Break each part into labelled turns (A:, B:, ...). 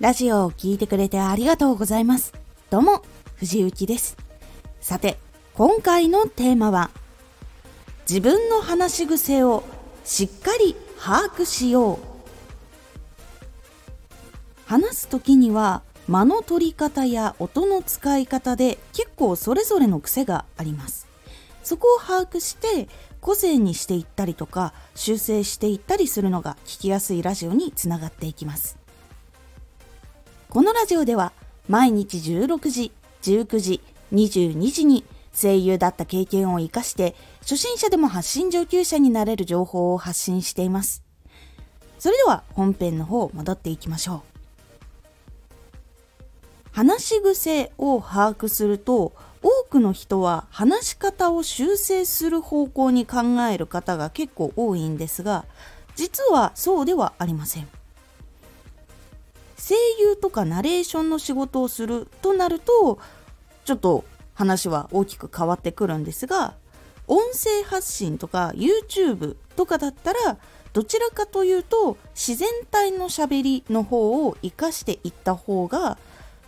A: ラジオを聴いてくれてありがとうございます。どうも、藤幸です。さて、今回のテーマは、自分の話し癖をしっかり把握しよう。話す時には、間の取り方や音の使い方で結構それぞれの癖があります。そこを把握して個性にしていったりとか修正していったりするのが聞きやすいラジオにつながっていきますこのラジオでは毎日16時19時22時に声優だった経験を生かして初心者でも発信上級者になれる情報を発信しています。それでは本編の方戻っていきましょう。話し癖を把握すると多くの人は話し方を修正する方向に考える方が結構多いんですが実はそうではありません。声優とかナレーションの仕事をするとなるとちょっと話は大きく変わってくるんですが音声発信とか YouTube とかだったらどちらかというと自然体のしゃべりの方を生かしていった方が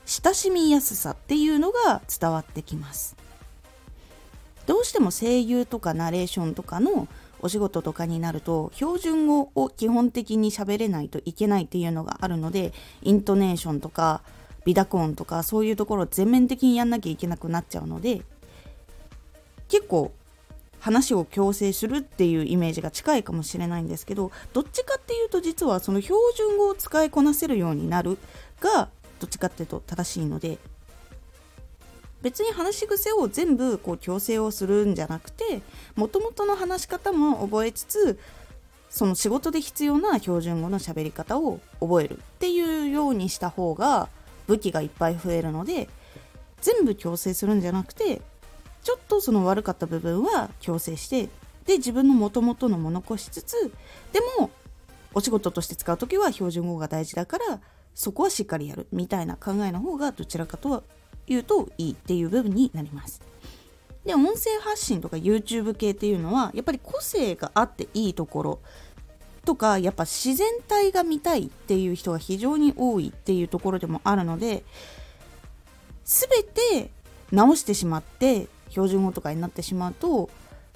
A: 親しみやすさっていうのが伝わってきます。どうしても声優とかナレーションとかのお仕事とかになると標準語を基本的に喋れないといけないっていうのがあるのでイントネーションとかビダコーンとかそういうところを全面的にやんなきゃいけなくなっちゃうので結構話を強制するっていうイメージが近いかもしれないんですけどどっちかっていうと実はその標準語を使いこなせるようになるがどっちかっていうと正しいので別に話し癖を全部こう強制をするんじゃなくてもともとの話し方も覚えつつその仕事で必要な標準語の喋り方を覚えるっていうようにした方が武器がいっぱい増えるので全部強制するんじゃなくてちょっとその悪かった部分は強制してで自分のもともとのも残しつつでもお仕事として使う時は標準語が大事だからそこはしっかりやるみたいな考えの方がどちらかとは言うといいっていう部分になります。で音声発信とか YouTube 系っていうのはやっぱり個性があっていいところとかやっぱ自然体が見たいっていう人が非常に多いっていうところでもあるので全て直してしまって標準語とかになってしまうと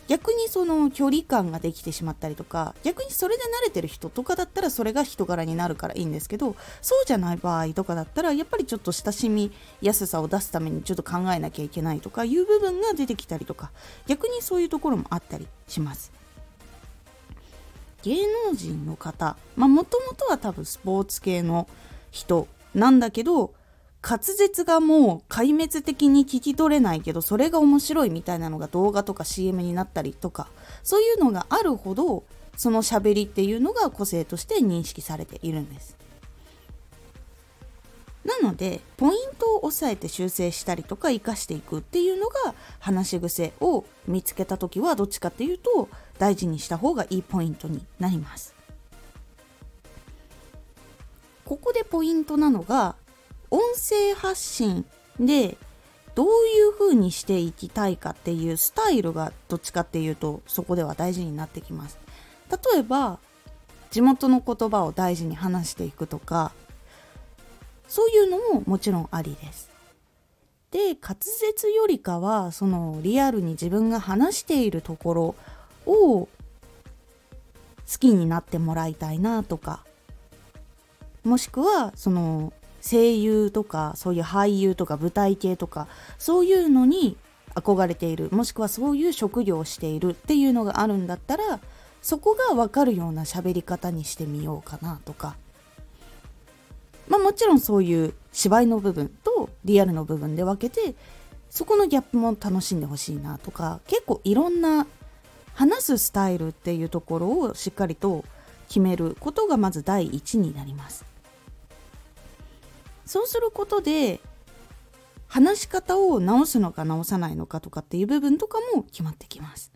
A: 逆にその距離感ができてしまったりとか逆にそれで慣れてる人とかだったらそれが人柄になるからいいんですけどそうじゃない場合とかだったらやっぱりちょっと親しみやすさを出すためにちょっと考えなきゃいけないとかいう部分が出てきたりとか逆にそういうところもあったりします。芸能人の方まあもともとは多分スポーツ系の人なんだけど滑舌がもう壊滅的に聞き取れないけどそれが面白いみたいなのが動画とか CM になったりとかそういうのがあるほどその喋りっていうのが個性として認識されているんです。なのでポイントを押さえて修正したりとか活かしていくっていうのが話し癖を見つけた時はどっちかっていうと大事にした方がいいポイントになります。ここでポイントなのが声発信でどういう風にしていきたいかっていうスタイルがどっちかっていうとそこでは大事になってきます。例えば地元の言葉を大事に話していくとかそういうのももちろんありです。で滑舌よりかはそのリアルに自分が話しているところを好きになってもらいたいなとかもしくはその声優とかそういう俳優とか舞台系とかそういうのに憧れているもしくはそういう職業をしているっていうのがあるんだったらそこが分かるような喋り方にしてみようかなとかまあもちろんそういう芝居の部分とリアルの部分で分けてそこのギャップも楽しんでほしいなとか結構いろんな話すスタイルっていうところをしっかりと決めることがまず第一になります。そうすることで話し方を直すのか直さないのかとかっていう部分とかも決まってきます。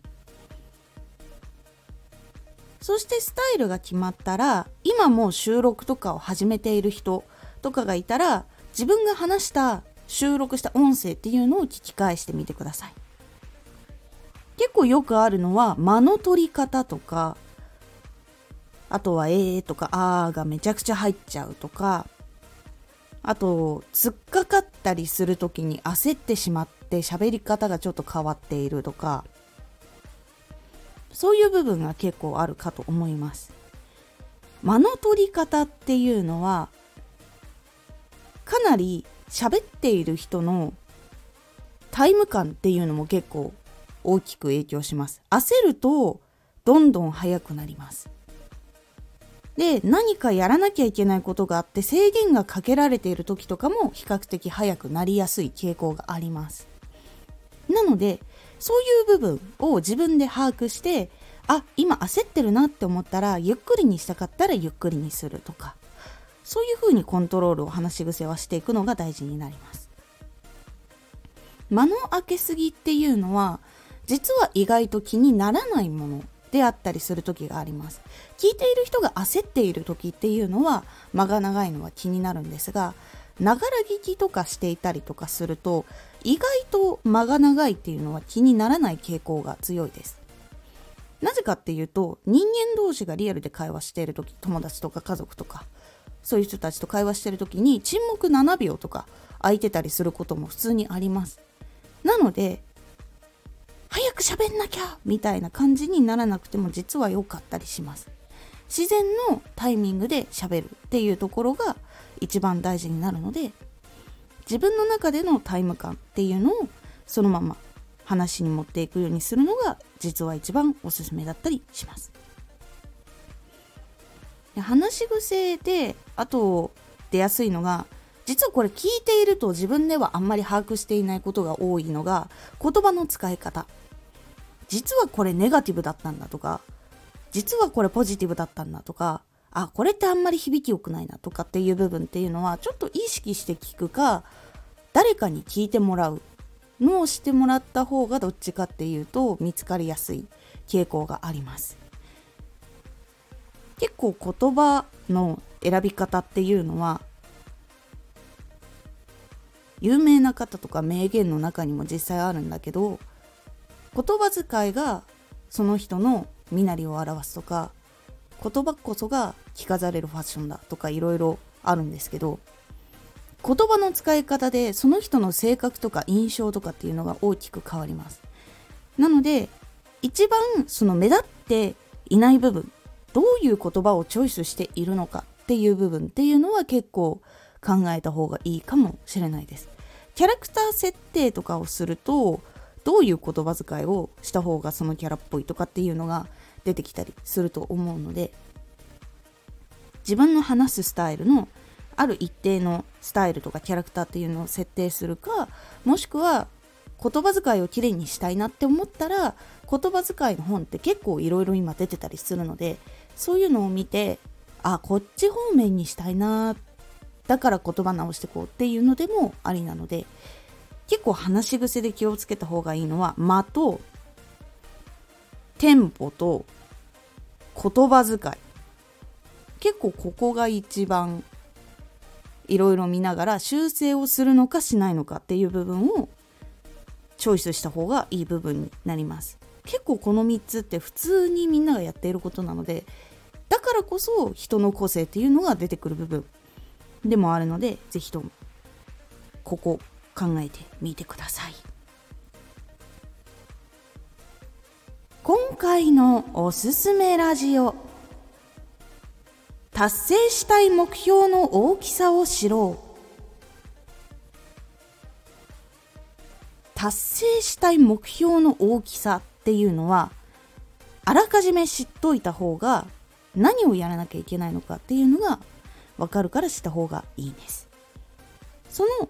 A: そしてスタイルが決まったら今も収録とかを始めている人とかがいたら自分が話した収録した音声っていうのを聞き返してみてください。結構よくあるのは間の取り方とかあとは「えー」とか「あー」がめちゃくちゃ入っちゃうとかあと突っかかったりする時に焦ってしまって喋り方がちょっと変わっているとかそういう部分が結構あるかと思います。間の取り方っていうのはかなり喋っている人のタイム感っていうのも結構大きく影響します。焦るとどんどん速くなります。で何かやらなきゃいけないことがあって制限がかけられている時とかも比較的速くなりやすい傾向があります。なのでそういう部分を自分で把握してあ今焦ってるなって思ったらゆっくりにしたかったらゆっくりにするとか。そういうふうにコントロールを話し癖はしていくのが大事になります。間の開けすぎっていうのは実は意外と気にならないものであったりする時があります。聞いている人が焦っている時っていうのは間が長いのは気になるんですがながら聞きとかしていたりとかすると意外と間が長いっていうのは気にならない傾向が強いです。なぜかっていうと人間同士がリアルで会話している時友達とか家族とかそういう人たちと会話してる時に沈黙7秒とか空いてたりすることも普通にあります。なので早く喋んなきゃみたいな感じにならなくても実は良かったりします。自然のタイミングで喋るっていうところが一番大事になるので自分の中でのタイム感っていうのをそのまま話に持っていくようにするのが実は一番おすすめだったりします。話し癖であと出やすいのが実はこれ聞いていると自分ではあんまり把握していないことが多いのが言葉の使い方。実はこれネガティブだったんだとか実はこれポジティブだったんだとかあこれってあんまり響き良くないなとかっていう部分っていうのはちょっと意識して聞くか誰かに聞いてもらうのをしてもらった方がどっちかっていうと見つかりやすい傾向があります。結構言葉の選び方っていうのは有名な方とか名言の中にも実際あるんだけど言葉遣いがその人の身なりを表すとか言葉こそが着飾れるファッションだとかいろいろあるんですけど言葉の使い方でその人の性格とか印象とかっていうのが大きく変わります。なので一番その目立っていない部分どういう言葉をチョイスしているのかっていう部分っていうのは結構考えた方がいいかもしれないです。キャラクター設定とかをするとどういう言葉遣いをした方がそのキャラっぽいとかっていうのが出てきたりすると思うので自分の話すスタイルのある一定のスタイルとかキャラクターっていうのを設定するかもしくは言葉遣いをきれいにしたいなって思ったら言葉遣いの本って結構いろいろ今出てたりするのでそういうのを見てあこっち方面にしたいなだから言葉直してこうっていうのでもありなので結構話し癖で気をつけた方がいいのは間とテンポと言葉遣い。結構ここが一番いろいろ見ながら修正をするのかしないのかっていう部分をチョイスした方がいい部分になります。結構この3つって普通にみんながやっていることなのでだからこそ人の個性っていうのが出てくる部分でもあるので是非ともここ考えてみてください。今回のおすすめラジオ。達成したい目標の大きさを知ろう。達成したい目標の大きさっていうのはあらかじめ知っといた方が何をやらなきゃいけないのかっていうのが分かるからした方がいいです。その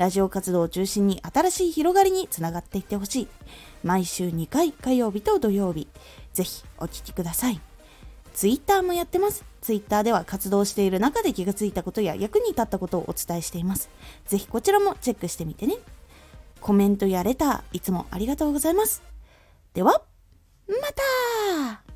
A: ラジオ活動を中心に新しい広がりにつながっていってほしい。毎週2回火曜日と土曜日。ぜひお聴きください。Twitter もやってます。Twitter では活動している中で気がついたことや役に立ったことをお伝えしています。ぜひこちらもチェックしてみてね。コメントやレター、いつもありがとうございます。では、また